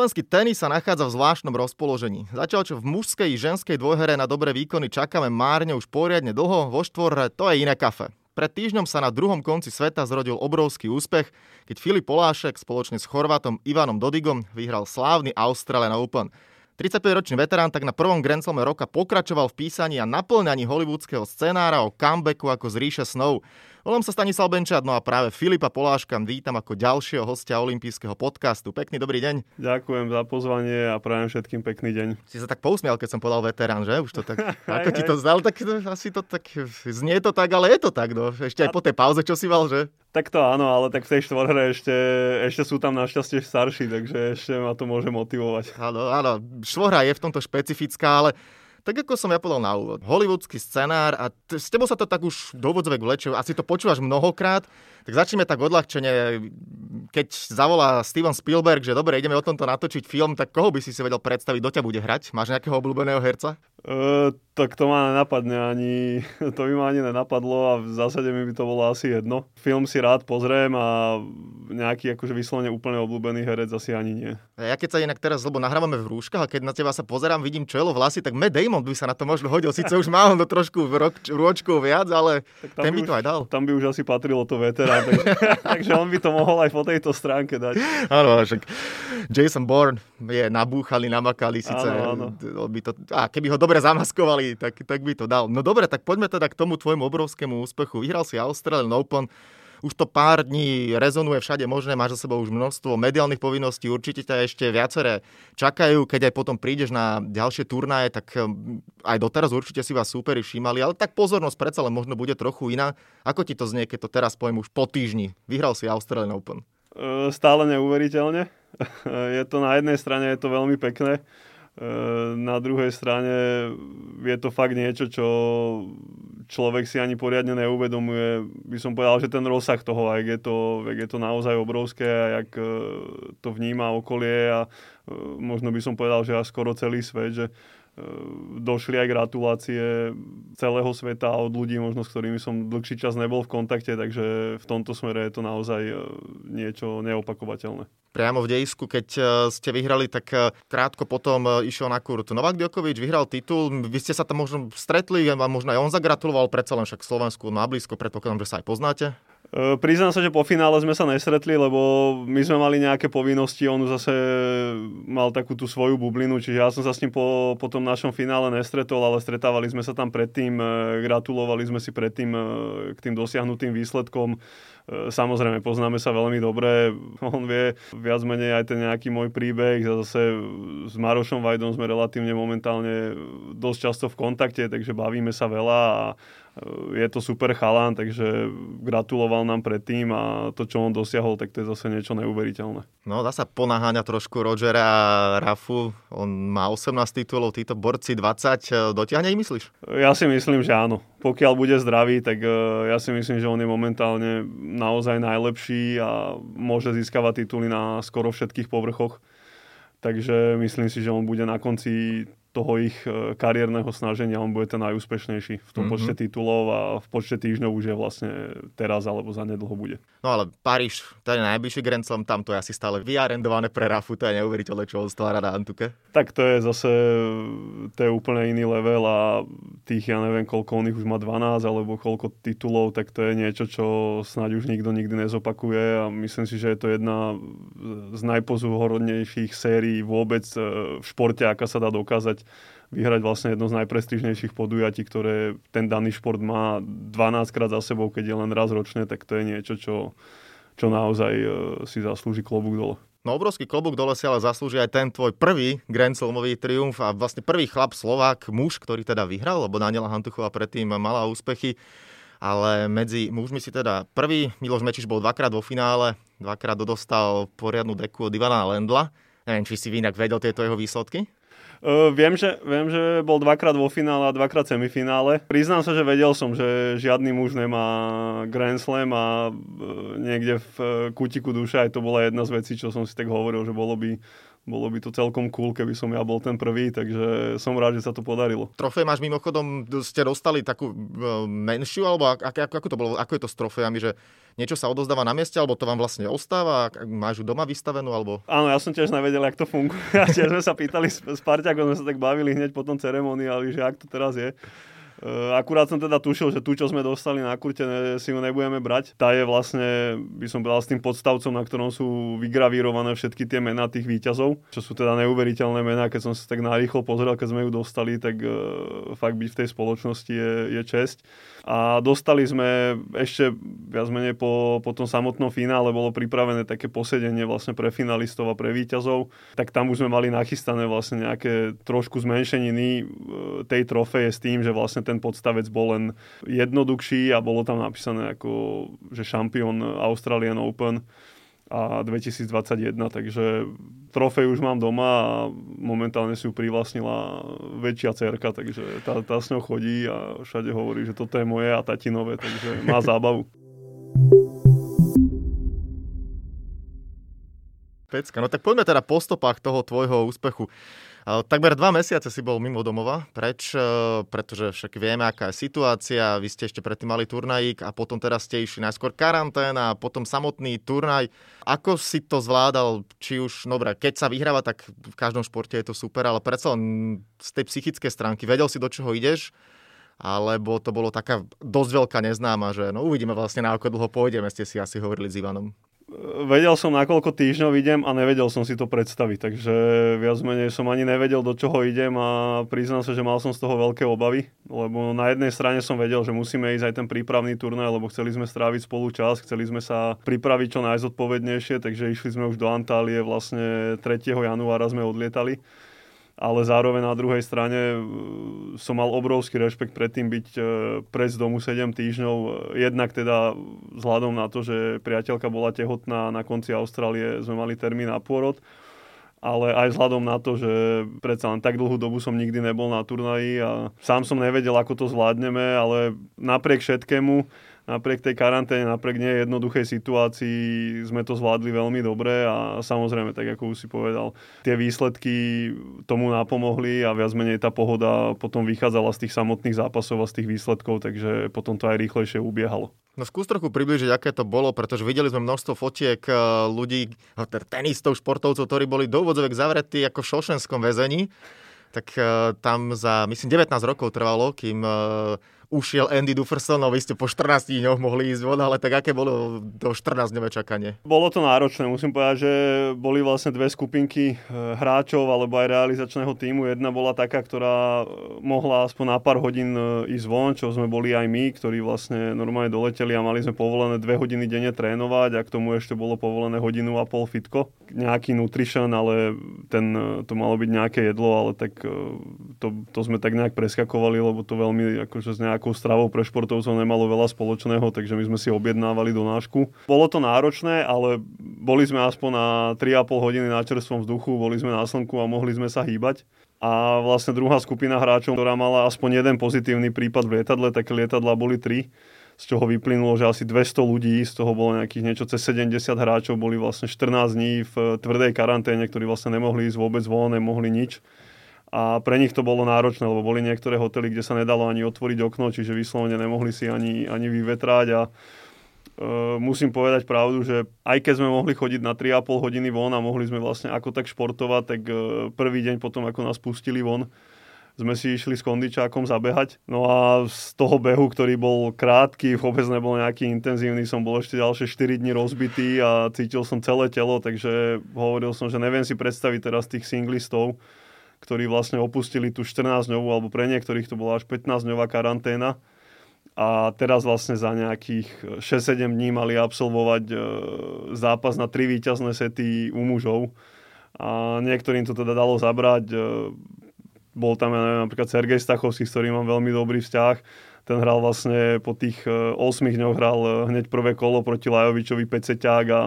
Slovenský tenis sa nachádza v zvláštnom rozpoložení. Zatiaľ, čo v mužskej i ženskej dvojhere na dobré výkony čakáme márne už poriadne dlho, vo štvorhre to je iné kafe. Pred týždňom sa na druhom konci sveta zrodil obrovský úspech, keď Filip Polášek spoločne s Chorvátom Ivanom Dodigom vyhral slávny Australian Open. 35-ročný veterán tak na prvom Grand roka pokračoval v písaní a naplňaní hollywoodského scenára o comebacku ako z ríše snov. Volám sa Stanislav Benčat, no a práve Filipa Poláška vítam ako ďalšieho hostia olympijského podcastu. Pekný dobrý deň. Ďakujem za pozvanie a prajem všetkým pekný deň. Si sa tak pousmial, keď som povedal veterán, že? Už to tak, ako ti to zdal, tak asi to tak, znie to tak, ale je to tak, no. Ešte aj po tej pauze, čo si mal, že? Tak to áno, ale tak v tej štvorhre ešte, ešte sú tam našťastie starší, takže ešte ma to môže motivovať. Áno, áno, štvorhra je v tomto špecifická, ale tak ako som ja povedal na úvod, hollywoodský scenár a t- s tebou sa to tak už do vodzovek vlečie, asi to počúvaš mnohokrát, tak začneme tak odľahčene, keď zavolá Steven Spielberg, že dobre, ideme o tomto natočiť film, tak koho by si si vedel predstaviť, do ťa bude hrať? Máš nejakého obľúbeného herca? Tak to ma nenapadne ani, to by ma ani nenapadlo a v zásade mi by to bolo asi jedno. Film si rád pozriem a nejaký akože vyslovene úplne obľúbený herec asi ani nie. Ja keď sa inak teraz, lebo nahrávame v rúškach a keď na teba sa pozerám, vidím čelo, vlasy, tak Matt Damon by sa na to možno hodil. Sice už má on to trošku v rôčku viac, ale ten by, by to aj dal. Tam by už asi patrilo to veterán, takže, takže on by to mohol aj po tejto stránke dať. Áno, však Jason Bourne je nabúchali, namakali, síce áno, áno. By to, a keby ho dobre zamaskovali, tak, tak by to dal. No dobre, tak poďme teda k tomu tvojmu obrovskému úspechu. Vyhral si Australian Open, už to pár dní rezonuje všade možné, máš za sebou už množstvo mediálnych povinností, určite ťa ešte viaceré čakajú, keď aj potom prídeš na ďalšie turnaje, tak um, aj doteraz určite si vás súperi všímali, ale tak pozornosť predsa len možno bude trochu iná. Ako ti to znie, keď to teraz poviem už po týždni? Vyhral si Australian Open. Stále neuveriteľne. Je to na jednej strane je to veľmi pekné, na druhej strane je to fakt niečo, čo človek si ani poriadne neuvedomuje. By som povedal, že ten rozsah toho, ak je to, ak je to naozaj obrovské a jak e, to vníma okolie a e, možno by som povedal, že až skoro celý svet, že došli aj gratulácie celého sveta od ľudí, možno s ktorými som dlhší čas nebol v kontakte, takže v tomto smere je to naozaj e, niečo neopakovateľné. Priamo v dejisku, keď e, ste vyhrali, tak krátko potom išiel na kurt Novak Djokovic, vyhral titul, vy ste sa tam možno stretli, a možno aj on zagratuloval, predsa len však Slovensku má blízko, predpokladám, že sa aj poznáte. E, priznám sa, že po finále sme sa nesretli, lebo my sme mali nejaké povinnosti, on zase mal takú tú svoju bublinu, čiže ja som sa s ním po, po tom našom finále nestretol, ale stretávali sme sa tam predtým, e, gratulovali sme si predtým e, k tým dosiahnutým výsledkom. Samozrejme, poznáme sa veľmi dobre, on vie viac menej aj ten nejaký môj príbeh. Zase s Marošom Vajdom sme relatívne momentálne dosť často v kontakte, takže bavíme sa veľa a je to super chalán, takže gratuloval nám predtým a to, čo on dosiahol, tak to je zase niečo neuveriteľné. No, dá sa ponáháňať trošku Rogera a Rafu. On má 18 titulov, títo borci 20. Dotiahne ich myslíš? Ja si myslím, že áno. Pokiaľ bude zdravý, tak e, ja si myslím, že on je momentálne naozaj najlepší a môže získavať tituly na skoro všetkých povrchoch. Takže myslím si, že on bude na konci toho ich e, kariérneho snaženia on bude ten najúspešnejší v tom mm-hmm. počte titulov a v počte týždňov už je vlastne teraz alebo za nedlho bude. No ale Paríž, to je najbližší Grand Slam, tam to je asi stále vyarendované pre Rafu, to je neuveriteľné, čo on stvára na Antuke. Tak to je zase, to je úplne iný level a tých, ja neviem, koľko on ich už má 12 alebo koľko titulov, tak to je niečo, čo snáď už nikto nikdy nezopakuje a myslím si, že je to jedna z najpozúhodnejších sérií vôbec e, v športe, aká sa dá dokázať vyhrať vlastne jedno z najprestížnejších podujatí, ktoré ten daný šport má 12 krát za sebou, keď je len raz ročne, tak to je niečo, čo, čo naozaj e, si zaslúži klobúk dole. No obrovský klobúk dole si ale zaslúži aj ten tvoj prvý Grand Slamový triumf a vlastne prvý chlap Slovák, muž, ktorý teda vyhral, lebo Daniela Hantuchová predtým mala úspechy ale medzi mužmi si teda prvý, Miloš Mečiš bol dvakrát vo finále, dvakrát dostal poriadnu deku od Ivana Lendla. Neviem, či si inak vedel tieto jeho výsledky? Uh, viem, že, viem, že bol dvakrát vo finále a dvakrát semifinále. Priznám sa, že vedel som, že žiadny muž nemá Grand Slam a uh, niekde v uh, kútiku duše aj to bola jedna z vecí, čo som si tak hovoril, že bolo by bolo by to celkom cool, keby som ja bol ten prvý, takže som rád, že sa to podarilo. Trofej máš mimochodom, ste dostali takú e, menšiu, alebo ako, ako to bolo, ako je to s trofejami, že niečo sa odozdáva na mieste, alebo to vám vlastne ostáva, máš ju doma vystavenú, alebo... Áno, ja som tiež nevedel, ako to funguje. A tiež sme sa pýtali s, s Parťakom, sme sa tak bavili hneď po tom ceremoniáli, že ak to teraz je. Eh, akurát som teda tušil, že tu, čo sme dostali na kurte, si ju nebudeme brať. Tá je vlastne, by som povedal, s tým podstavcom, na ktorom sú vygravírované všetky tie mená tých výťazov, čo sú teda neuveriteľné mená. Keď som sa tak narýchlo pozrel, keď sme ju dostali, tak uh, fakt byť v tej spoločnosti je, je česť. A dostali sme ešte viac menej po, po tom samotnom finále bolo pripravené také posedenie vlastne pre finalistov a pre výťazov. Tak tam už sme mali nachystané vlastne nejaké trošku zmenšeniny eh, tej trofeje s tým, že vlastne ten podstavec bol len jednoduchší a bolo tam napísané ako, že šampión Australian Open a 2021, takže trofej už mám doma a momentálne si ju privlastnila väčšia cerka, takže tá, tá s ňou chodí a všade hovorí, že toto je moje a tatinové, takže má zábavu. Pecka, no tak poďme teda po stopách toho tvojho úspechu. Takmer dva mesiace si bol mimo domova. Preč? E, pretože však vieme, aká je situácia. Vy ste ešte predtým mali turnajík a potom teraz ste išli najskôr karanténa a potom samotný turnaj. Ako si to zvládal? Či už, dobre, keď sa vyhráva, tak v každom športe je to super, ale predsa z tej psychickej stránky vedel si, do čoho ideš? alebo to bolo taká dosť veľká neznáma, že no uvidíme vlastne na ako dlho pôjdeme, ste si asi hovorili s Ivanom vedel som, na koľko týždňov idem a nevedel som si to predstaviť, takže viac menej som ani nevedel, do čoho idem a priznám sa, že mal som z toho veľké obavy, lebo na jednej strane som vedel, že musíme ísť aj ten prípravný turnaj, lebo chceli sme stráviť spolu čas, chceli sme sa pripraviť čo najzodpovednejšie, takže išli sme už do Antálie, vlastne 3. januára sme odlietali ale zároveň na druhej strane e, som mal obrovský rešpekt pred tým byť e, pred z domu 7 týždňov. Jednak teda vzhľadom na to, že priateľka bola tehotná na konci Austrálie, sme mali termín na pôrod, ale aj vzhľadom na to, že predsa len tak dlhú dobu som nikdy nebol na turnaji a sám som nevedel, ako to zvládneme, ale napriek všetkému napriek tej karanténe, napriek nie jednoduchej situácii sme to zvládli veľmi dobre a samozrejme, tak ako už si povedal, tie výsledky tomu napomohli a viac menej tá pohoda potom vychádzala z tých samotných zápasov a z tých výsledkov, takže potom to aj rýchlejšie ubiehalo. No skús trochu približiť, aké to bolo, pretože videli sme množstvo fotiek eh, ľudí, teda tenistov, športovcov, ktorí boli do úvodzovek zavretí ako v šošenskom väzení. Tak uh, tam za, myslím, 19 rokov trvalo, kým ušiel Andy Dufferson, no vy ste po 14 dňoch mohli ísť von, ale tak aké bolo to 14 dňové čakanie? Bolo to náročné, musím povedať, že boli vlastne dve skupinky eh, hráčov alebo aj realizačného týmu. Jedna bola taká, ktorá eh, mohla aspoň na pár hodín eh, ísť von, čo sme boli aj my, ktorí vlastne normálne doleteli a mali sme povolené dve hodiny denne trénovať a k tomu ešte bolo povolené hodinu a pol fitko. Nejaký nutrition, ale ten, to malo byť nejaké jedlo, ale tak to, to sme tak nejak preskakovali, lebo to veľmi akože z nejak nejakou stravou pre športovcov nemalo veľa spoločného, takže my sme si objednávali do nášku. Bolo to náročné, ale boli sme aspoň na 3,5 hodiny na čerstvom vzduchu, boli sme na slnku a mohli sme sa hýbať. A vlastne druhá skupina hráčov, ktorá mala aspoň jeden pozitívny prípad v lietadle, také lietadla boli tri z čoho vyplynulo, že asi 200 ľudí, z toho bolo nejakých niečo cez 70 hráčov, boli vlastne 14 dní v tvrdej karanténe, ktorí vlastne nemohli ísť vôbec von, nemohli nič a pre nich to bolo náročné, lebo boli niektoré hotely, kde sa nedalo ani otvoriť okno, čiže vyslovene nemohli si ani, ani vyvetrať a e, musím povedať pravdu, že aj keď sme mohli chodiť na 3,5 hodiny von a mohli sme vlastne ako tak športovať, tak e, prvý deň potom, ako nás pustili von, sme si išli s kondičákom zabehať. No a z toho behu, ktorý bol krátky, vôbec nebol nejaký intenzívny, som bol ešte ďalšie 4 dní rozbitý a cítil som celé telo, takže hovoril som, že neviem si predstaviť teraz tých singlistov, ktorí vlastne opustili tú 14-dňovú, alebo pre niektorých to bola až 15-dňová karanténa. A teraz vlastne za nejakých 6-7 dní mali absolvovať e, zápas na tri víťazné sety u mužov. A niektorým to teda dalo zabrať. E, bol tam, ja neviem, napríklad Sergej Stachovský, s ktorým mám veľmi dobrý vzťah. Ten hral vlastne po tých 8 e, dňoch hral hneď prvé kolo proti Lajovičovi Peceťák a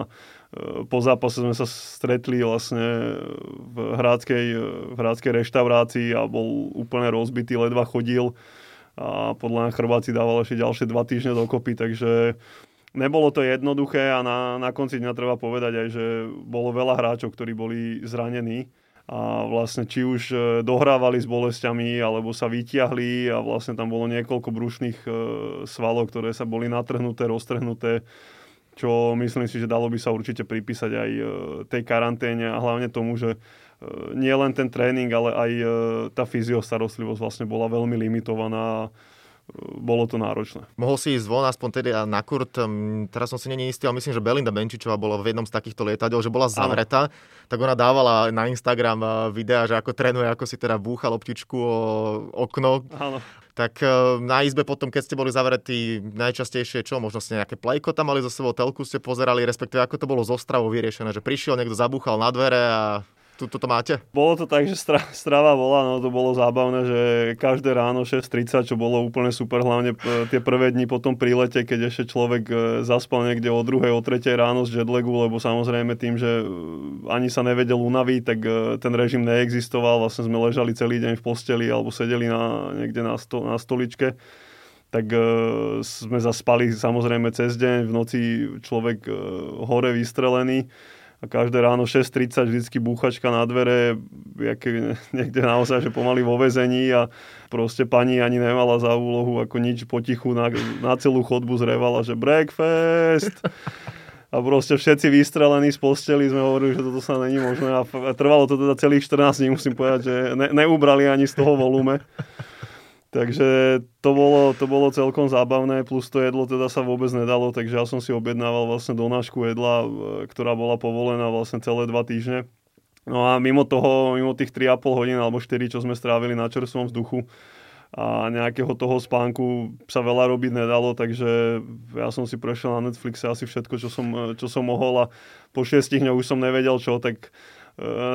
Eh, po zápase sme sa stretli vlastne v hráckej, v hráckej reštaurácii a bol úplne rozbitý, ledva chodil. A podľa mňa Chrbáci dával ešte ďalšie dva týždne dokopy, takže nebolo to jednoduché a na, na konci dňa treba povedať aj, že bolo veľa hráčov, ktorí boli zranení a vlastne či už e, dohrávali s bolestiami alebo sa vytiahli a vlastne tam bolo niekoľko brušných e, svalov, ktoré sa boli natrhnuté, roztrhnuté, čo myslím si, že dalo by sa určite pripísať aj e, tej karanténe a hlavne tomu, že nie len ten tréning, ale aj tá fyziostarostlivosť vlastne bola veľmi limitovaná bolo to náročné. Mohol si ísť von aspoň tedy na kurt, teraz som si není istý, ale myslím, že Belinda Benčičová bola v jednom z takýchto lietadiel, že bola zavretá, ano. tak ona dávala na Instagram eh, videa, že ako trénuje, ako si teda búcha loptičku o okno. Áno. Tak eh, na izbe potom, keď ste boli zavretí, najčastejšie čo, možno ste nejaké plejko tam mali zo sebou, telku ste pozerali, respektíve ako to bolo zo stravou vyriešené, že prišiel, niekto zabúchal na dvere a tu, to máte? Bolo to tak, že stra, strava bola, no to bolo zábavné, že každé ráno 6.30, čo bolo úplne super, hlavne e, tie prvé dni po tom prílete, keď ešte človek e, zaspal niekde o druhej, o tretej ráno z jetlagu, lebo samozrejme tým, že e, ani sa nevedel unaviť, tak ten režim neexistoval, vlastne sme ležali celý deň v posteli alebo sedeli na, niekde na, sto, na stoličke. Tak uh, sme zaspali samozrejme cez deň, v noci človek uh, hore vystrelený a každé ráno 6.30 vždycky búchačka na dvere, jaké, niekde naozaj, že pomaly vo vezení a proste pani ani nemala za úlohu ako nič potichu na, na celú chodbu zrevala, že breakfast. A proste všetci vystrelení z posteli sme hovorili, že toto sa není možné a trvalo to teda celých 14 dní, musím povedať, že ne, neubrali ani z toho volume. Takže to bolo, to bolo celkom zábavné, plus to jedlo teda sa vôbec nedalo, takže ja som si objednával vlastne donášku jedla, e, ktorá bola povolená vlastne celé dva týždne. No a mimo toho, mimo tých 3,5 hodín alebo 4, čo sme strávili na čerstvom vzduchu a nejakého toho spánku sa veľa robiť nedalo, takže ja som si prešiel na Netflixe asi všetko, čo som, čo som mohol a po 6 dňoch už som nevedel čo, tak E,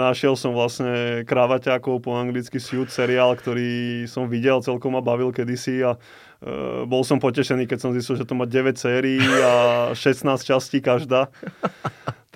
našiel som vlastne Kravaťákov po anglicky Suit seriál, ktorý som videl, celkom ma bavil kedysi a uh, bol som potešený, keď som zistil, že to má 9 sérií a 16 častí každá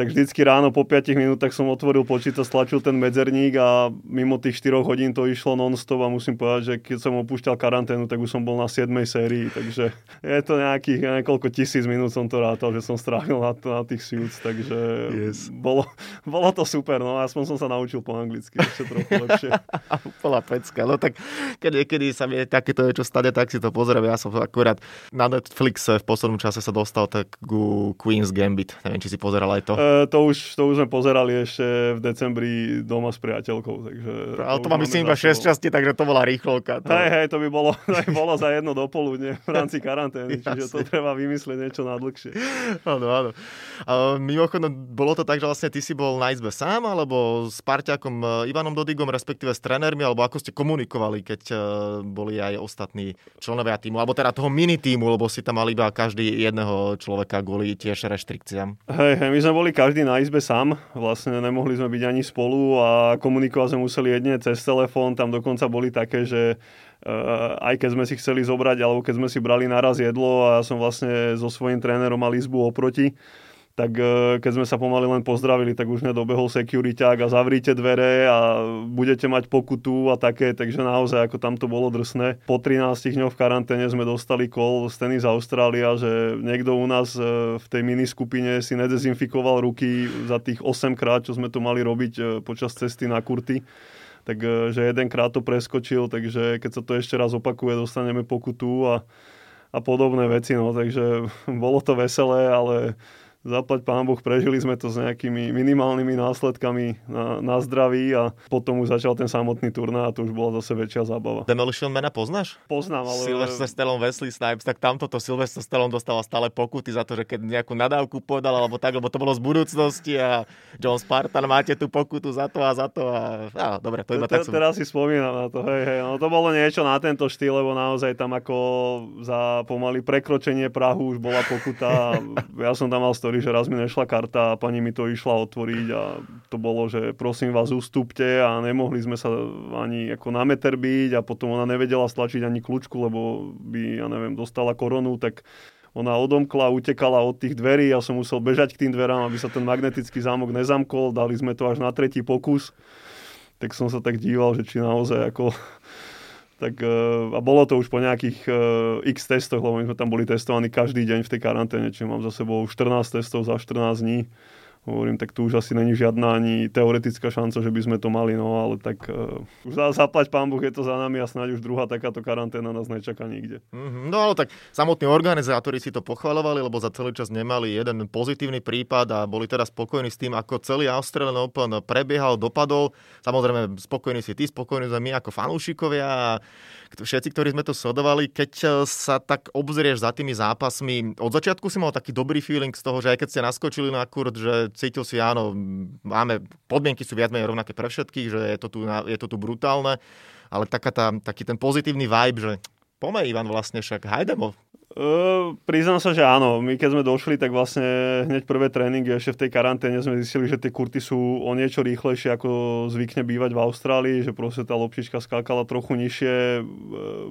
tak vždycky ráno po 5 minútach som otvoril počítač, stlačil ten medzerník a mimo tých 4 hodín to išlo non-stop a musím povedať, že keď som opúšťal karanténu, tak už som bol na 7 sérii, takže je to nejakých niekoľko tisíc minút som to rátal, že som strávil na, na tých suits, takže yes. bolo, bolo to super, no aspoň som sa naučil po anglicky ešte trochu lepšie. Bola pecka, no tak keď niekedy sa mi takéto niečo stane, tak si to pozriem, ja som akurát na Netflixe v poslednom čase sa dostal tak ku Queen's Gambit, neviem, či si pozeral aj to. E, to, už, to už sme pozerali ešte v decembri doma s priateľkou. Takže Ale to, to má myslím iba 6 časti, takže to bola rýchlovka. To... Hej, hej, to by bolo, to by bolo za jedno dopoludne v rámci karantény, čiže to treba vymyslieť niečo nadlhšie. Áno, áno. A mimochodom, bolo to tak, že vlastne ty si bol na izbe sám, alebo s parťakom e, Ivanom Dodigom, respektíve s trénermi, alebo ako ste komunikovali, keď e, boli aj ostatní členovia týmu, alebo teda toho mini týmu, lebo si tam mali iba každý jedného človeka kvôli tiež reštrikciám. Hej, hej, my sme boli každý na izbe sám, vlastne nemohli sme byť ani spolu a komunikovať sme museli jedine cez telefón, tam dokonca boli také, že Uh, aj keď sme si chceli zobrať, alebo keď sme si brali naraz jedlo a som vlastne so svojím trénerom mal izbu oproti, tak e, keď sme sa pomaly len pozdravili, tak už nedobehol securiťák a zavríte dvere a budete mať pokutu a také, takže naozaj ako tam to bolo drsné. Po 13 dňoch v karanténe sme dostali kol z Tennis Austrália, že niekto u nás e, v tej mini skupine si nedezinfikoval ruky za tých 8 krát, čo sme to mali robiť e, počas cesty na kurty. Takže jedenkrát to preskočil, takže keď sa to ešte raz opakuje, dostaneme pokutu a, a podobné veci, no, takže bolo to veselé, ale zaplať pán Boh, prežili sme to s nejakými minimálnymi následkami na, na zdraví a potom už začal ten samotný turnaj a to už bola zase väčšia zábava. Demolition Mana poznáš? Poznám, ale... Sylvester Stallone, Wesley Snipes, tak tamto to Sylvester Stallone dostával stále pokuty za to, že keď nejakú nadávku podal alebo tak, lebo to bolo z budúcnosti a John Spartan máte tú pokutu za to a za to a, a dobre, to iba tak. Teraz si spomínam na to, hej, hej, no to bolo niečo na tento štýl, lebo naozaj tam ako za pomaly prekročenie Prahu už bola pokuta. ja som tam mal story, že raz mi nešla karta a pani mi to išla otvoriť a to bolo, že prosím vás ustúpte a nemohli sme sa ani ako na meter byť a potom ona nevedela stlačiť ani kľúčku, lebo by, ja neviem, dostala koronu, tak ona odomkla, utekala od tých dverí, ja som musel bežať k tým dverám, aby sa ten magnetický zámok nezamkol, dali sme to až na tretí pokus, tak som sa tak díval, že či naozaj ako Tak, a bolo to už po nejakých x testoch, lebo my sme tam boli testovaní každý deň v tej karanténe, čiže mám za sebou 14 testov za 14 dní Hovorím, tak tu už asi není žiadna ani teoretická šanca, že by sme to mali, no ale tak uh, už za, zaplať pán Boh, je to za nami a snáď už druhá takáto karanténa nás nečaká nikde. Mm-hmm, no ale tak samotní organizátori si to pochvalovali, lebo za celý čas nemali jeden pozitívny prípad a boli teda spokojní s tým, ako celý Australian Open prebiehal, dopadol. Samozrejme, spokojní si ty, spokojní sme my ako fanúšikovia všetci, ktorí sme to sledovali, keď e, sa tak obzrieš za tými zápasmi, od začiatku si mal taký dobrý feeling z toho, že aj keď ste naskočili na kurd, že cítil si, áno, máme, podmienky sú viac menej rovnaké pre všetkých, že je to tu, je to tu brutálne, ale taká tá, taký ten pozitívny vibe, že poďme Ivan vlastne však, hajdemo. Uh, priznám sa, že áno. My keď sme došli, tak vlastne hneď prvé tréningy ešte v tej karanténe sme zistili, že tie kurty sú o niečo rýchlejšie, ako zvykne bývať v Austrálii, že proste tá loptička skákala trochu nižšie, uh,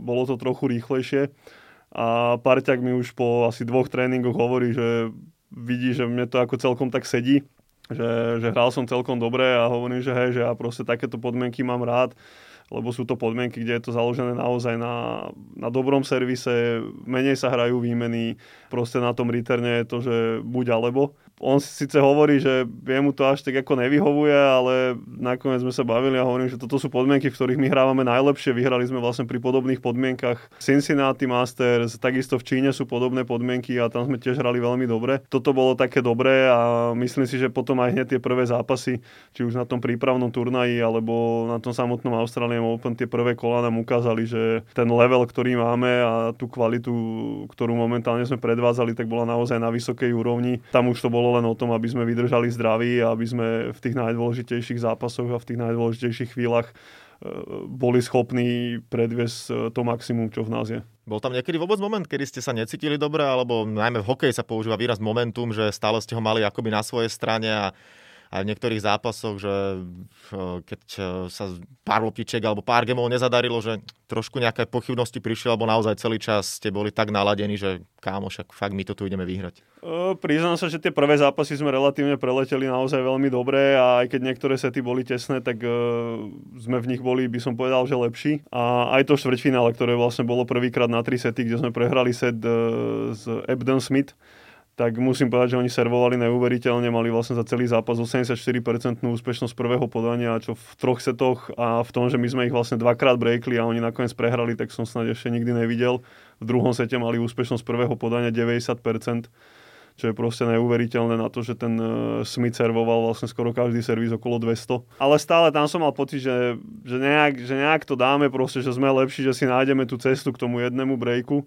bolo to trochu rýchlejšie. A parťak mi už po asi dvoch tréningoch hovorí, že vidí, že mne to ako celkom tak sedí, že, že hral som celkom dobre a hovorím, že hej, že ja proste takéto podmienky mám rád lebo sú to podmienky, kde je to založené naozaj na, na dobrom servise, menej sa hrajú výmeny, proste na tom reterne je to, že buď alebo on síce hovorí, že jemu to až tak ako nevyhovuje, ale nakoniec sme sa bavili a hovorím, že toto sú podmienky, v ktorých my hrávame najlepšie. Vyhrali sme vlastne pri podobných podmienkach Cincinnati Masters, takisto v Číne sú podobné podmienky a tam sme tiež hrali veľmi dobre. Toto bolo také dobré a myslím si, že potom aj hneď tie prvé zápasy, či už na tom prípravnom turnaji alebo na tom samotnom Australian Open, tie prvé kola nám ukázali, že ten level, ktorý máme a tú kvalitu, ktorú momentálne sme predvádzali, tak bola naozaj na vysokej úrovni. Tam už to bolo len o tom, aby sme vydržali zdraví a aby sme v tých najdôležitejších zápasoch a v tých najdôležitejších chvíľach e, boli schopní predviesť e, to maximum, čo v nás je. Bol tam niekedy vôbec moment, kedy ste sa necítili dobre, alebo najmä v hokeji sa používa výraz momentum, že stále ste ho mali akoby na svojej strane a aj v niektorých zápasoch, že keď e, sa pár loptičiek alebo pár gemov nezadarilo, že trošku nejaké pochybnosti prišli, alebo naozaj celý čas ste boli tak naladení, že kámo, však fakt my to tu ideme vyhrať. E, priznám sa, že tie prvé zápasy sme relatívne preleteli naozaj veľmi dobre a aj keď niektoré sety boli tesné, tak sme v nich boli, by som povedal, že lepší. A aj to štvrťfinále, ktoré vlastne bolo prvýkrát na tri sety, kde sme prehrali set e, z Ebden Smith, tak musím povedať, že oni servovali neuveriteľne, mali vlastne za celý zápas 84% úspešnosť prvého podania, čo v troch setoch a v tom, že my sme ich vlastne dvakrát breakli a oni nakoniec prehrali, tak som snad ešte nikdy nevidel. V druhom sete mali úspešnosť prvého podania 90%, čo je proste neuveriteľné na to, že ten e, Smith servoval vlastne skoro každý servis okolo 200. Ale stále tam som mal pocit, že, že, nejak, že nejak to dáme, proste, že sme lepší, že si nájdeme tú cestu k tomu jednému breaku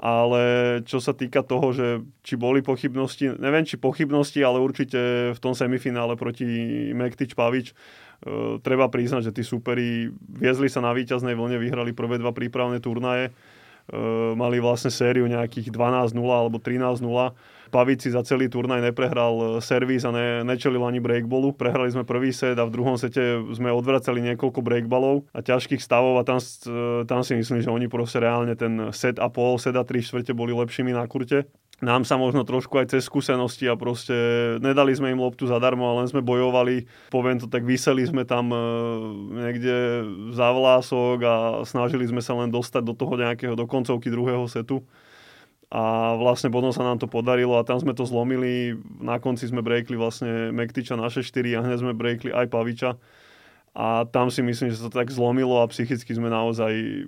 ale čo sa týka toho, že či boli pochybnosti, neviem či pochybnosti, ale určite v tom semifinále proti Mektič Pavič uh, treba priznať, že tí superi viezli sa na víťaznej vlne, vyhrali prvé dva prípravné turnaje, mali vlastne sériu nejakých 12-0 alebo 13-0 Pavici za celý turnaj neprehral e, servis a ne, nečelil ani breakballu. Prehrali sme prvý set a v druhom sete sme odvracali niekoľko breakballov a ťažkých stavov a tam, e, tam si myslím, že oni proste reálne ten set a pol, set a tri štvrte boli lepšími na kurte nám sa možno trošku aj cez skúsenosti a proste nedali sme im loptu zadarmo, ale len sme bojovali, poviem to tak, vyseli sme tam e, niekde za vlások a snažili sme sa len dostať do toho nejakého, do koncovky druhého setu a vlastne potom sa nám to podarilo a tam sme to zlomili. Na konci sme breakli vlastne Mektiča na 6-4 a hneď sme breakli aj Paviča. A tam si myslím, že sa to tak zlomilo a psychicky sme naozaj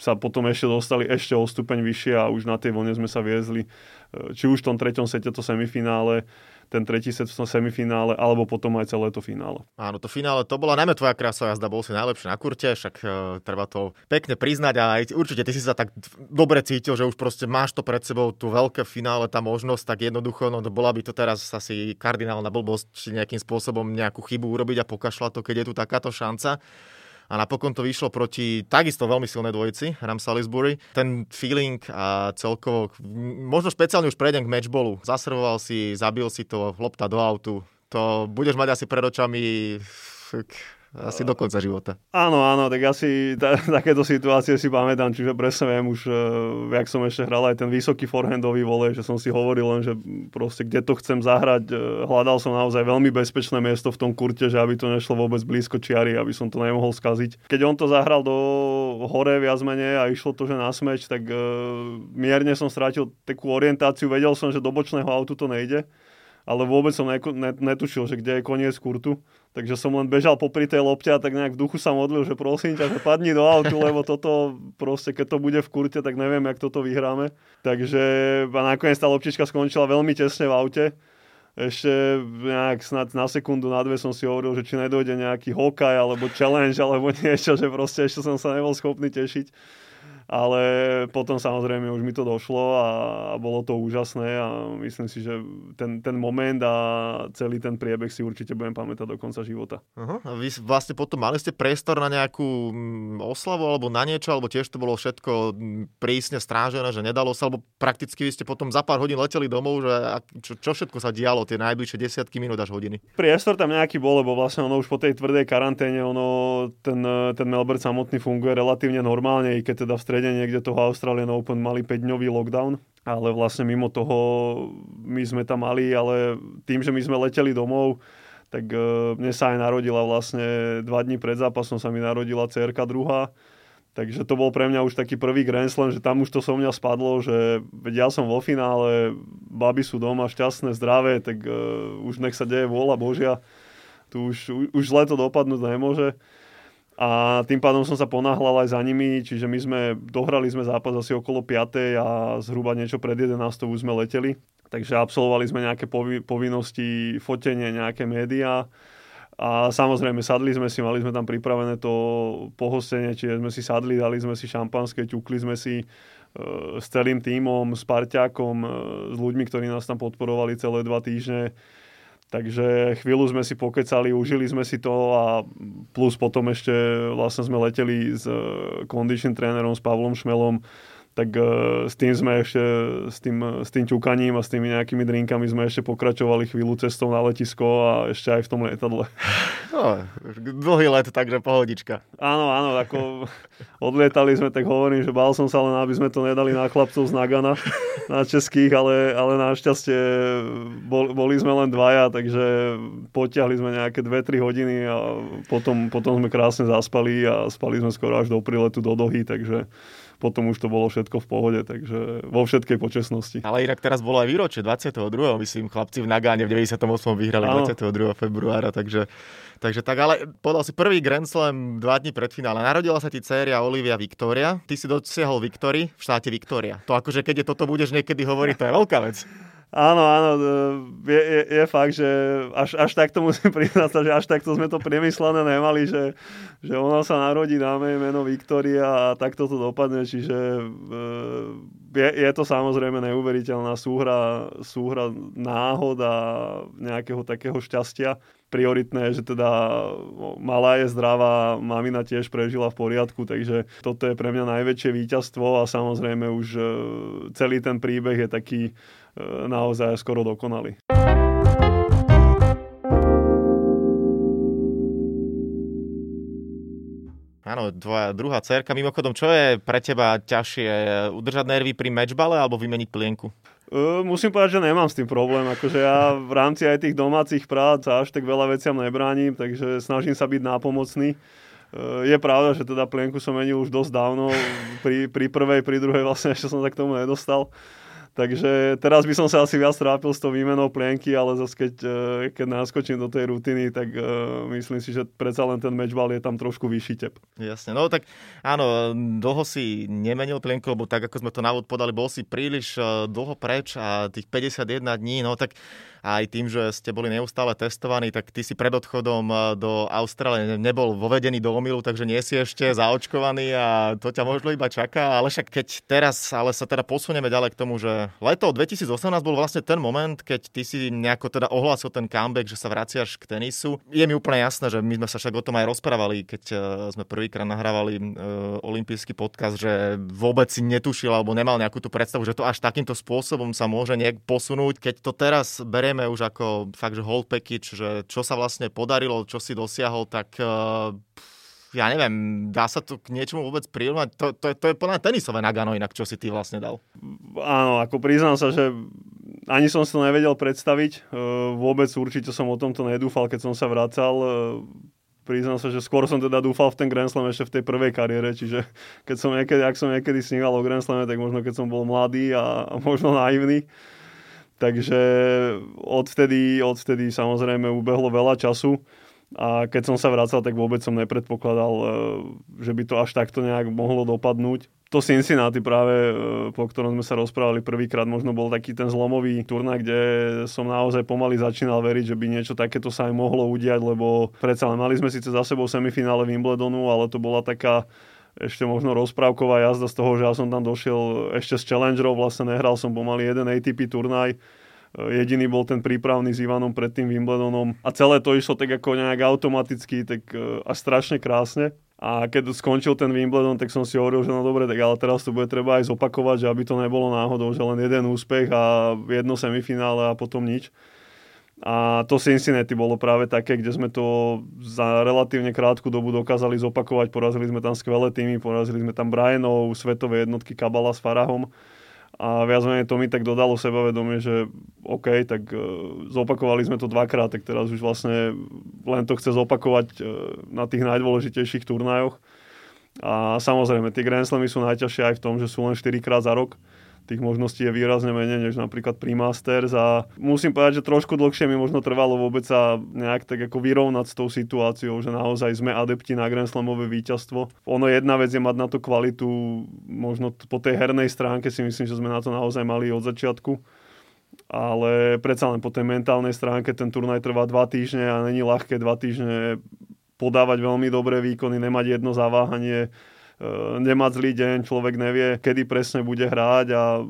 sa potom ešte dostali ešte o stupeň vyššie a už na tej vlne sme sa viezli. Či už v tom treťom sete to semifinále, ten tretí set v tom semifinále, alebo potom aj celé to finále. Áno, to finále, to bola najmä tvoja krásová jazda, bol si najlepší na kurte, však uh, treba to pekne priznať a aj určite ty si sa tak dobre cítil, že už proste máš to pred sebou, tú veľké finále, tá možnosť, tak jednoducho, no bola by to teraz asi kardinálna blbosť, či nejakým spôsobom nejakú chybu urobiť a pokašľať to, keď je tu takáto šanca a napokon to vyšlo proti takisto veľmi silnej dvojici, Ram Salisbury. Ten feeling a celkovo, možno špeciálne už prejdem k matchballu. Zaservoval si, zabil si to, lopta do autu. To budeš mať asi pred očami asi do konca života. Áno, áno, tak asi ta, takéto situácie si pamätám, čiže presne viem už, uh, jak som ešte hral aj ten vysoký forehandový vole, že som si hovoril len, že proste kde to chcem zahrať, uh, hľadal som naozaj veľmi bezpečné miesto v tom kurte, že aby to nešlo vôbec blízko čiary, aby som to nemohol skaziť. Keď on to zahral do hore viac menej a išlo to, že na smeč, tak uh, mierne som strátil takú orientáciu, vedel som, že do bočného autu to nejde ale vôbec som netušil, že kde je koniec kurtu. Takže som len bežal popri tej lopte a tak nejak v duchu sa modlil, že prosím ťa, že padni do autu, lebo toto proste, keď to bude v kurte, tak neviem, jak toto vyhráme. Takže a nakoniec tá loptička skončila veľmi tesne v aute. Ešte nejak snad na sekundu, na dve som si hovoril, že či nedojde nejaký hokaj alebo challenge alebo niečo, že proste ešte som sa nebol schopný tešiť ale potom samozrejme už mi to došlo a, a bolo to úžasné a myslím si, že ten, ten moment a celý ten priebeh si určite budem pamätať do konca života. Uh-huh. A vy vlastne potom mali ste priestor na nejakú mm, oslavu alebo na niečo, alebo tiež to bolo všetko mm, prísne strážené, že nedalo sa, alebo prakticky vy ste potom za pár hodín leteli domov, že čo, čo všetko sa dialo tie najbližšie desiatky minút až hodiny? Priestor tam nejaký bol, lebo vlastne ono už po tej tvrdej karanténe, ono, ten, ten Melbourne samotný funguje relatívne normálne, i keď teda v strede strede niekde toho Australian Open mali 5-dňový lockdown, ale vlastne mimo toho my sme tam mali, ale tým, že my sme leteli domov, tak uh, mne sa aj narodila vlastne dva dní pred zápasom sa mi narodila cerka druhá, Takže to bol pre mňa už taký prvý Grand Slam, že tam už to so mňa spadlo, že ja som vo finále, baby sú doma šťastné, zdravé, tak uh, už nech sa deje vôľa Božia. Tu už, už zle to dopadnúť nemôže a tým pádom som sa ponáhľal aj za nimi, čiže my sme, dohrali sme zápas asi okolo 5. a zhruba niečo pred 11. už sme leteli. Takže absolvovali sme nejaké povinnosti, fotenie, nejaké médiá. A samozrejme, sadli sme si, mali sme tam pripravené to pohostenie, čiže sme si sadli, dali sme si šampanské, ťukli sme si e, s celým tímom, s parťákom, e, s ľuďmi, ktorí nás tam podporovali celé dva týždne Takže chvíľu sme si pokecali, užili sme si to a plus potom ešte vlastne sme leteli s eh, condition trénerom, s Pavlom Šmelom tak uh, s tým sme ešte, s tým, s tým ťukaním a s tými nejakými drinkami sme ešte pokračovali chvíľu cestou na letisko a ešte aj v tom lietadle. No, dlhý let, takže pohodička. Áno, áno, ako odlietali sme, tak hovorím, že bál som sa len, aby sme to nedali na chlapcov z Nagana, na českých, ale, ale našťastie bol, boli sme len dvaja, takže potiahli sme nejaké 2-3 hodiny a potom, potom sme krásne zaspali a spali sme skoro až do príletu do Dohy, takže potom už to bolo všetko v pohode, takže vo všetkej počesnosti. Ale inak teraz bolo aj výročie 22. myslím, chlapci v Nagáne v 98. vyhrali ano. 22. februára, takže, takže tak, ale podal si prvý Grand Slam dva dní pred finále. Narodila sa ti dcéria Olivia Victoria, ty si dosiahol Victory v štáte Victoria. To akože keď je toto budeš niekedy hovoriť, to je veľká vec. Áno, áno, je, je, je fakt, že až, až takto musím priznať že až takto sme to priemyslené nemali, že, že ona sa narodí, dáme meno Viktoria a takto to dopadne, čiže e, je, je to samozrejme neuveriteľná súhra, súhra náhod a nejakého takého šťastia. Prioritné že teda malá je zdravá, mamina tiež prežila v poriadku, takže toto je pre mňa najväčšie víťazstvo a samozrejme už e, celý ten príbeh je taký E, naozaj skoro dokonali. Áno, tvoja druhá cerka. Mimochodom, čo je pre teba ťažšie? Udržať nervy pri matchbale alebo vymeniť plienku? Uh, musím povedať, že nemám s tým problém. Akože ja v rámci aj tých domácich prác až tak veľa veciam nebránim, takže snažím sa byť nápomocný. Uh, je pravda, že teda plienku som menil už dosť dávno. Pri, pri prvej, pri druhej vlastne ešte som sa k tomu nedostal. Takže teraz by som sa asi viac trápil s tou výmenou plienky, ale zase keď, e, keď naskočím do tej rutiny, tak uh, myslím si, že predsa len ten matchball je tam trošku vyšší tep. Jasne, no tak áno, dlho si nemenil plienku, lebo tak ako sme to návod podali, bol si príliš e, dlho preč a tých 51 dní, no tak a aj tým, že ste boli neustále testovaní, tak ty si pred odchodom eh, do Austrálie nebol vovedený do omilu, takže nie si ešte zaočkovaný a to ťa možno iba čaká. Ale však keď teraz, ale sa teda posunieme ďalej k tomu, že leto 2018 bol vlastne ten moment, keď ty si nejako teda ohlásil ten comeback, že sa vraciaš k tenisu. Je mi úplne jasné, že my sme sa však o tom aj rozprávali, keď eh, sme prvýkrát nahrávali uh, olimpijský podcast, že vôbec si netušil alebo nemal nejakú tú predstavu, že to až takýmto spôsobom sa môže nejak posunúť. Keď to teraz berie berieme už ako fakt, že whole package, že čo sa vlastne podarilo, čo si dosiahol, tak uh, ja neviem, dá sa to k niečomu vôbec prirovnať? To, to, to je plná tenisové Nagano inak, čo si ty vlastne dal. Áno, ako priznám sa, že ani som si to nevedel predstaviť. E, vôbec určite som o tomto nedúfal, keď som sa vracal. E, priznám sa, že skôr som teda dúfal v ten Grand Slam ešte v tej prvej kariére, čiže keď som niekedy, ak som niekedy sníval o Grand Slame, tak možno keď som bol mladý a možno naivný. Takže odvtedy, odvtedy samozrejme ubehlo veľa času a keď som sa vracal, tak vôbec som nepredpokladal, e, že by to až takto nejak mohlo dopadnúť. To Cincinnati práve, e, po ktorom sme sa rozprávali prvýkrát, možno bol taký ten zlomový turnaj, kde som naozaj pomaly začínal veriť, že by niečo takéto sa aj mohlo udiať, lebo predsa len mali sme síce za sebou semifinále Wimbledonu, ale to bola taká ešte možno rozprávková jazda z toho, že ja som tam došiel ešte s Challengerov, vlastne nehral som pomaly jeden ATP turnaj Jediný bol ten prípravný s Ivanom pred tým Wimbledonom a celé to išlo tak ako nejak automaticky, tak e, až strašne krásne. A keď skončil ten Wimbledon, tak som si hovoril, že no dobre, tak ale teraz to bude treba aj zopakovať, že aby to nebolo náhodou, že len jeden úspech a jedno semifinále a potom nič. A to Cincinnati bolo práve také, kde sme to za relatívne krátku dobu dokázali zopakovať. Porazili sme tam skvelé týmy, porazili sme tam Brianov, svetové jednotky Kabala s Farahom a viac menej to mi tak dodalo sebavedomie, že OK, tak uh, zopakovali sme to dvakrát, tak teraz už vlastne len to chce zopakovať uh, na tých najdôležitejších turnajoch. A samozrejme, tie Grand Slamy sú najťažšie aj v tom, že sú len 4 krát za rok tých možností je výrazne menej než napríklad pri Masters a musím povedať, že trošku dlhšie mi možno trvalo vôbec sa nejak tak ako vyrovnať s tou situáciou, že naozaj sme adepti na Grand Slamové víťazstvo. Ono jedna vec je mať na to kvalitu, možno po tej hernej stránke si myslím, že sme na to naozaj mali od začiatku ale predsa len po tej mentálnej stránke ten turnaj trvá dva týždne a není ľahké dva týždne podávať veľmi dobré výkony, nemať jedno zaváhanie, E, nemať zlý deň, človek nevie, kedy presne bude hrať a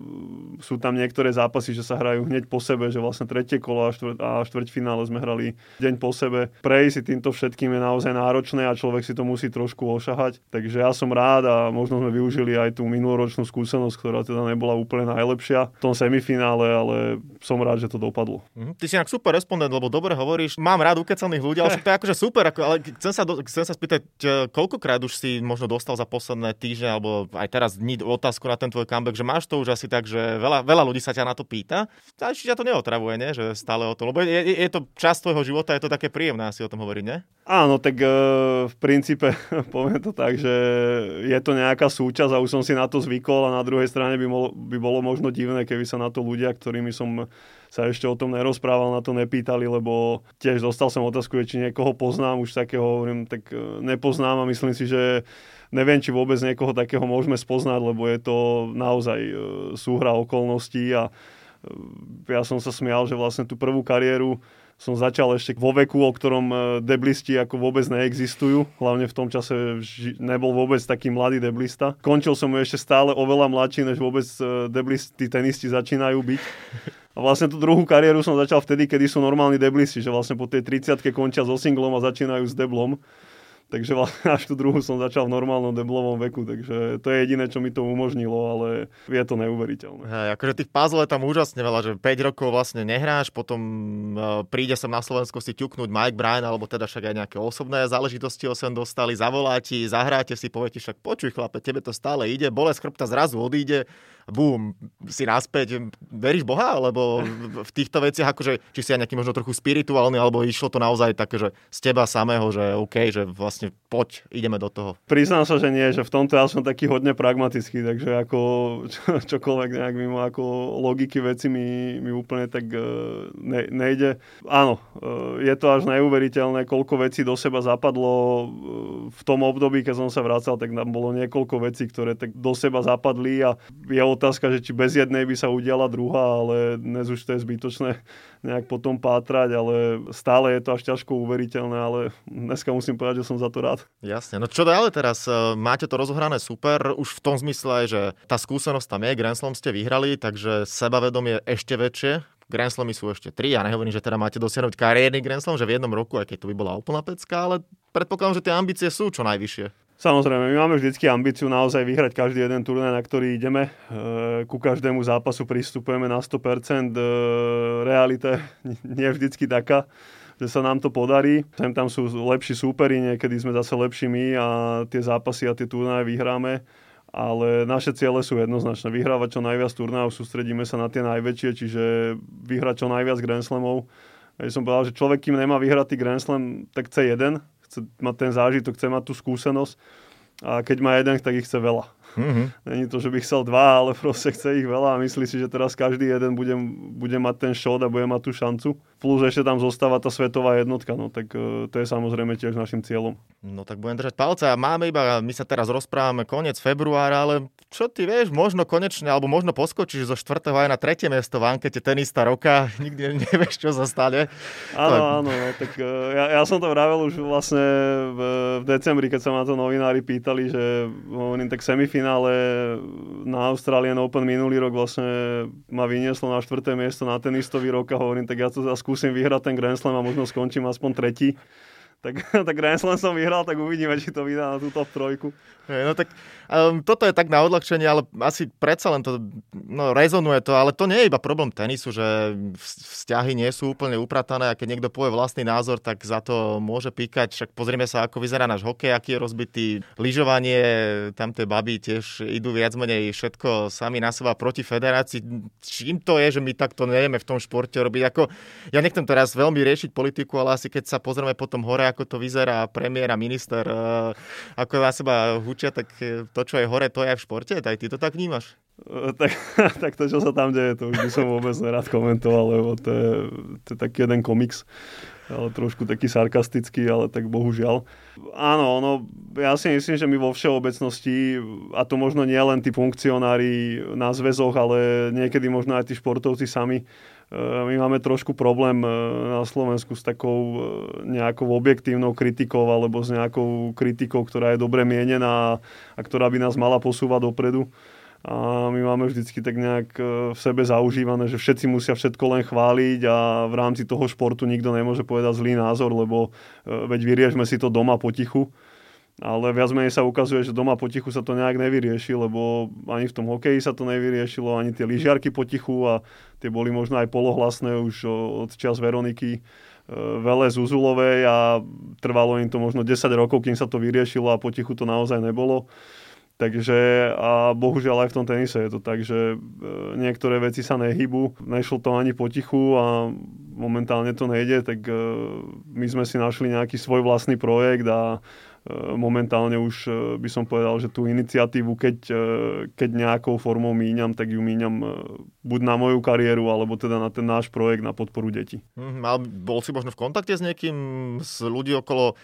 sú tam niektoré zápasy, že sa hrajú hneď po sebe, že vlastne tretie kolo a, štvrt, a štvrťfinále sme hrali deň po sebe. Prejsť si týmto všetkým je naozaj náročné a človek si to musí trošku ošahať. Takže ja som rád a možno sme využili aj tú minuloročnú skúsenosť, ktorá teda nebola úplne najlepšia v tom semifinále, ale som rád, že to dopadlo. Mhm. Ty si nejak super respondent, lebo dobre hovoríš. Mám rád ukecaných ľudí, ale to je akože super, ako, ale chcem sa, do, chcem sa spýtať, koľkokrát už si možno dostal za posledné týždne, alebo aj teraz dní otázku na ten tvoj comeback, že máš to už asi tak, že veľa, veľa ľudí sa ťa na to pýta. A či ťa to neotravuje, nie? že stále o to, lebo je, je, to časť tvojho života, je to také príjemné asi o tom hovoriť, nie? Áno, tak e, v princípe poviem to tak, že je to nejaká súčasť a už som si na to zvykol a na druhej strane by, mo, by bolo možno divné, keby sa na to ľudia, ktorými som sa ešte o tom nerozprával, na to nepýtali, lebo tiež dostal som otázku, či niekoho poznám, už takého hovorím, tak e, nepoznám a myslím si, že neviem, či vôbec niekoho takého môžeme spoznať, lebo je to naozaj e, súhra okolností a e, ja som sa smial, že vlastne tú prvú kariéru som začal ešte vo veku, o ktorom deblisti ako vôbec neexistujú. Hlavne v tom čase nebol vôbec taký mladý deblista. Končil som ešte stále oveľa mladší, než vôbec deblisti, tenisti začínajú byť. A vlastne tú druhú kariéru som začal vtedy, kedy sú normálni deblisti, že vlastne po tej 30 končia so singlom a začínajú s deblom. Takže vlastne až tú druhú som začal v normálnom deblovom veku, takže to je jediné, čo mi to umožnilo, ale je to neuveriteľné. Hej, akože tých puzzle je tam úžasne veľa, že 5 rokov vlastne nehráš, potom uh, príde sem na Slovensko si ťuknúť Mike Bryan, alebo teda však aj nejaké osobné záležitosti ho sem dostali, zavolá ti, zahráte si, poviete však počuj chlape, tebe to stále ide, bolesť chrbta zrazu odíde, bum, si naspäť, veríš Boha, alebo v týchto veciach, akože, či si aj nejaký možno trochu spirituálny, alebo išlo to naozaj také, že z teba samého, že OK, že vlastne poď, ideme do toho. Priznám sa, že nie, že v tomto ja som taký hodne pragmatický, takže ako čo, čokoľvek nejak mimo ako logiky veci mi, mi úplne tak e, ne, nejde. Áno, e, je to až neuveriteľné, koľko vecí do seba zapadlo e, v tom období, keď som sa vracal, tak tam bolo niekoľko vecí, ktoré tak do seba zapadli a je otázka, že či bez jednej by sa udiala druhá, ale dnes už to je zbytočné nejak potom pátrať, ale stále je to až ťažko uveriteľné, ale dneska musím povedať, že som za to rád. Jasne, no čo ďalej teraz? E, máte to rozohrané super, už v tom zmysle, že tá skúsenosť tam je, Grand Slam ste vyhrali, takže sebavedomie ešte väčšie, Grand Slamy sú ešte tri. Ja nehovorím, že teda máte dosiahnuť kariérny Grand Slam, že v jednom roku, aj keď to by bola úplná pecka, ale predpokladám, že tie ambície sú čo najvyššie. Samozrejme, my máme vždycky ambíciu naozaj vyhrať každý jeden turnaj, na ktorý ideme. E, ku každému zápasu pristupujeme na 100%. E, realita nie je vždycky taká, že sa nám to podarí. Sem tam sú lepší súperi, niekedy sme zase lepší my a tie zápasy a tie turnaje vyhráme. Ale naše ciele sú jednoznačné. Vyhrávať čo najviac turnajov, sústredíme sa na tie najväčšie, čiže vyhrať čo najviac Grand Slamov. Ja som povedal, že človek, kým nemá vyhratý Grand Slam, tak chce jeden, chce mať ten zážitok, chce mať tú skúsenosť a keď má jeden, tak ich chce veľa. Mm-hmm. Není to, že by chcel dva, ale proste chce ich veľa a myslí si, že teraz každý jeden bude, bude mať ten shot a bude mať tú šancu. Plus ešte tam zostáva tá svetová jednotka, no tak uh, to je samozrejme tiež našim cieľom. No tak budem držať palce a máme iba, my sa teraz rozprávame koniec februára, ale čo ty vieš, možno konečne, alebo možno poskočíš zo 4. aj na 3. miesto v ankete tenista roka, nikdy nevieš, čo sa stane. Áno, to... áno, no, tak uh, ja, ja som to vravel už vlastne v, v decembri, keď sa ma to novinári pýtali, že hovorím, tak semifinále finále na Australian Open minulý rok vlastne ma vynieslo na štvrté miesto na tenistový rok a hovorím, tak ja to skúsim vyhrať ten Grand Slam a možno skončím aspoň tretí tak, tak Grand som vyhral, tak uvidíme, či to vydá na tú top trojku. No tak um, toto je tak na odľahčenie, ale asi predsa len to no, rezonuje to, ale to nie je iba problém tenisu, že vzťahy nie sú úplne upratané a keď niekto povie vlastný názor, tak za to môže píkať. Však pozrieme sa, ako vyzerá náš hokej, aký je rozbitý, lyžovanie, tam tie baby tiež idú viac menej všetko sami na seba proti federácii. Čím to je, že my takto nevieme v tom športe robiť? Ako, ja nechcem teraz veľmi riešiť politiku, ale asi keď sa pozrieme potom hore, ako to vyzerá premiér a minister, uh, ako na seba hučia, tak eh, to, čo je hore, to je aj v športe. Aj ty to tak vnímaš? Uh, tak, tak to, čo sa tam deje, to by som vôbec nerád komentoval, lebo to je, to je taký jeden komiks ale trošku taký sarkastický, ale tak bohužiaľ. Áno, ono, ja si myslím, že my vo všeobecnosti, a to možno nie len tí funkcionári na zväzoch, ale niekedy možno aj tí športovci sami, my máme trošku problém eh, na Slovensku s takou eh, nejakou objektívnou kritikou alebo s nejakou kritikou, ktorá je dobre mienená a ktorá by nás mala posúvať dopredu. A my máme vždycky tak nejak v sebe zaužívané, že všetci musia všetko len chváliť a v rámci toho športu nikto nemôže povedať zlý názor, lebo veď vyriešme si to doma potichu ale viac menej sa ukazuje, že doma potichu sa to nejak nevyrieši, lebo ani v tom hokeji sa to nevyriešilo, ani tie lyžiarky potichu a tie boli možno aj polohlasné už od čas Veroniky e, Vele Zuzulovej a trvalo im to možno 10 rokov, kým sa to vyriešilo a potichu to naozaj nebolo. Takže a bohužiaľ aj v tom tenise je to tak, že e, niektoré veci sa nehybu, nešlo to ani potichu a momentálne to nejde, tak e, my sme si našli nejaký svoj vlastný projekt a momentálne už eh, by som povedal, že tú iniciatívu, keď, eh, keď nejakou formou míňam, tak ju míňam buď na moju kariéru, alebo teda na ten náš projekt na podporu detí. Mm, ale bol si možno v kontakte s niekým, s ľudí okolo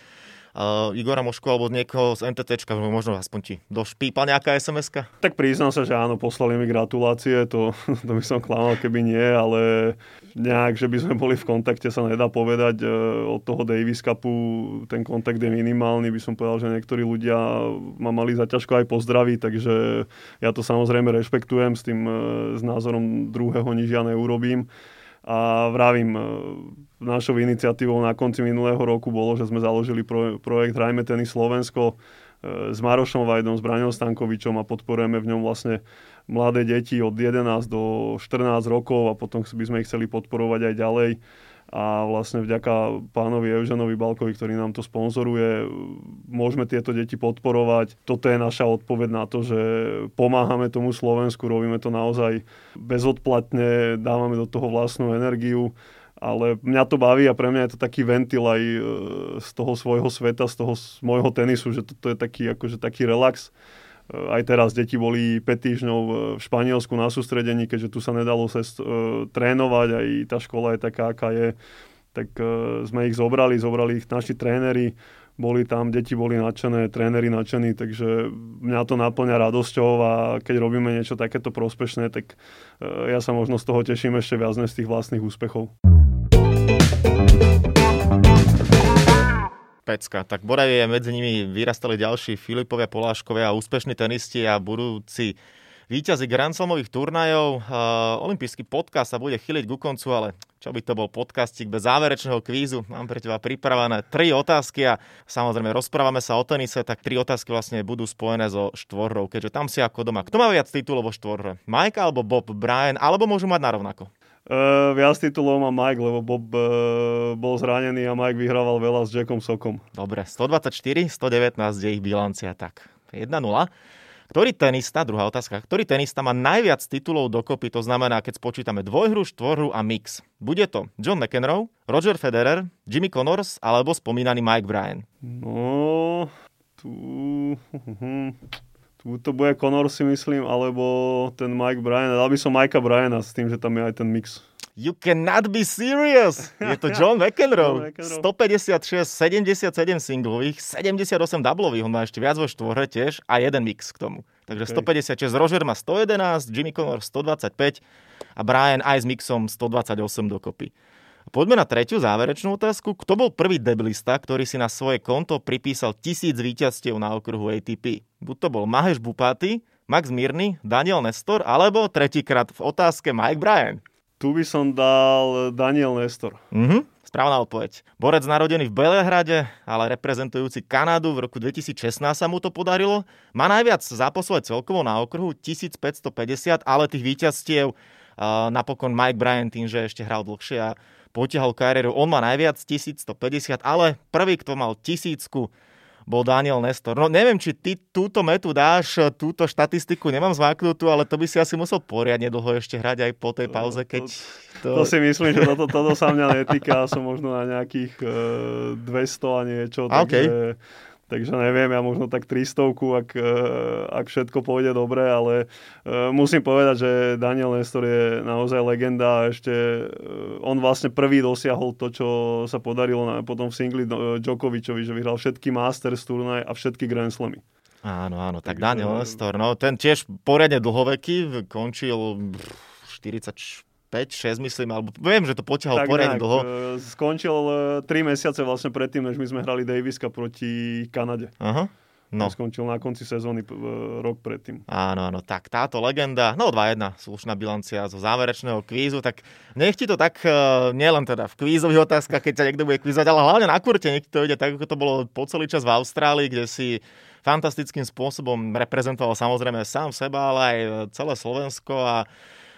uh, Igora Mošku alebo niekoho z NTT, možno aspoň ti došpípa nejaká sms Tak priznám sa, že áno, poslali mi gratulácie, to, to by som klamal, keby nie, ale nejak, že by sme boli v kontakte, sa nedá povedať. Uh, od toho Davis Cupu ten kontakt je minimálny, by som povedal, že niektorí ľudia ma mali za ťažko aj pozdraviť, takže ja to samozrejme rešpektujem s tým, uh, s názorom druhého nič ja neurobím. A vravím, našou iniciatívou na konci minulého roku bolo, že sme založili pro, projekt Hrajme tenis Slovensko e, s Marošom Vajdom, s Braňom Stankovičom a podporujeme v ňom vlastne mladé deti od 11 do 14 rokov a potom by sme ich chceli podporovať aj ďalej a vlastne vďaka pánovi Euženovi Balkovi, ktorý nám to sponzoruje, môžeme tieto deti podporovať. Toto je naša odpoveď na to, že pomáhame tomu Slovensku, robíme to naozaj bezodplatne, dávame do toho vlastnú energiu ale mňa to baví a pre mňa je to taký ventil aj e, z toho svojho sveta, z toho z môjho tenisu, že toto je taký, akože taký relax. E, aj teraz deti boli 5 týždňov v Španielsku na sústredení, keďže tu sa nedalo sa uh, trénovať, aj tá škola je taká, aká je, tak sme ich zobrali, zobrali ich naši tréneri, boli tam, deti boli nadšené, tréneri nadšení, takže mňa to naplňa radosťou a keď robíme niečo takéto prospešné, tak ja sa možno z toho teším ešte viac z tých vlastných úspechov. Pecka. Tak Boravie medzi nimi vyrastali ďalší Filipovia, Poláškovia a úspešní tenisti a budúci víťazi Grand Slamových turnajov. Uh, olympijský podcast sa bude chyliť ku koncu, ale čo by to bol podcastik bez záverečného kvízu. Mám pre teba pripravené tri otázky a samozrejme rozprávame sa o tenise, tak tri otázky vlastne budú spojené so štvorou, keďže tam si ako doma. Kto má viac titulov vo štvorre? Mike alebo Bob Brian, alebo môžu mať narovnako? Uh, viac titulov má Mike, lebo Bob uh, bol zranený a Mike vyhrával veľa s Jackom Sokom. Dobre, 124, 119 je ich bilancia, tak 1-0. Ktorý tenista, druhá otázka, ktorý tenista má najviac titulov dokopy, to znamená, keď spočítame dvojhru, štvorhru a mix? Bude to John McEnroe, Roger Federer, Jimmy Connors alebo spomínaný Mike Bryan? No, tu... Tu to bude Connor si myslím, alebo ten Mike Bryan. Dal by som Mikea Bryana s tým, že tam je aj ten mix. You cannot be serious! Je to John McEnroe. 156, 77 singlových, 78 dublových, on má ešte viac vo štvorhe tiež a jeden mix k tomu. Takže okay. 156, Roger má 111, Jimmy Connor 125 a Brian aj s mixom 128 dokopy. Poďme na tretiu záverečnú otázku. Kto bol prvý deblista, ktorý si na svoje konto pripísal tisíc víťazstiev na okruhu ATP? Buď to bol Maheš Bupaty, Max Mirny, Daniel Nestor, alebo tretíkrát v otázke Mike Bryan. Tu by som dal Daniel Nestor. Mhm, správna odpoveď. Borec narodený v Belehrade, ale reprezentujúci Kanadu v roku 2016 sa mu to podarilo. Má najviac aj celkovo na okruhu 1550, ale tých víťazstiev napokon Mike Bryan tým, že ešte hral dlhšie a potiahol kariéru. On má najviac 1150, ale prvý, kto mal tisícku, bol Daniel Nestor. No neviem, či ty túto metu dáš, túto štatistiku nemám zváknutú, ale to by si asi musel poriadne dlho ešte hrať aj po tej pauze, keď... To, to, to si myslím, že toto, toto sa mňa netýka, som možno na nejakých e, 200 a niečo, okay. takže Takže neviem, ja možno tak 300, ak, e, ak všetko pôjde dobre, ale e, musím povedať, že Daniel Nestor je naozaj legenda a ešte e, on vlastne prvý dosiahol to, čo sa podarilo na, potom v singli Djokovičovi, že vyhral všetky Masters turnaj a všetky Grand Slamy. Áno, áno, tak Takže, Daniel Nestor, no ten tiež poriadne dlhoveký, končil 40 5, 6 myslím, alebo viem, že to potiahol poriadne dlho. E, skončil 3 e, mesiace vlastne predtým, než my sme hrali Daviska proti Kanade. Aha. No. Skončil na konci sezóny e, rok predtým. Áno, áno, tak táto legenda, no 2-1, slušná bilancia zo záverečného kvízu, tak nech ti to tak, nielen teda v kvízových otázkach, keď sa niekto bude kvízovať, ale hlavne na kurte, nech to ide tak, ako to bolo po celý čas v Austrálii, kde si fantastickým spôsobom reprezentoval samozrejme sám seba, ale aj celé Slovensko a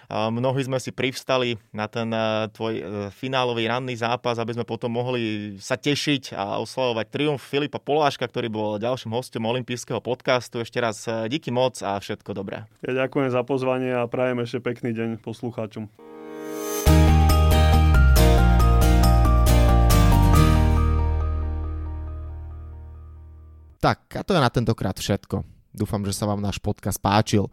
Mnohí sme si privstali na ten e, tvoj e, finálový ranný zápas, aby sme potom mohli sa tešiť a oslavovať triumf Filipa Poláška, ktorý bol ďalším hostom olympijského podcastu. Ešte raz e, díky moc a všetko dobré. Ja ďakujem za pozvanie a prajem ešte pekný deň poslucháčom. Tak, a to je na tentokrát všetko. Dúfam, že sa vám náš podcast páčil.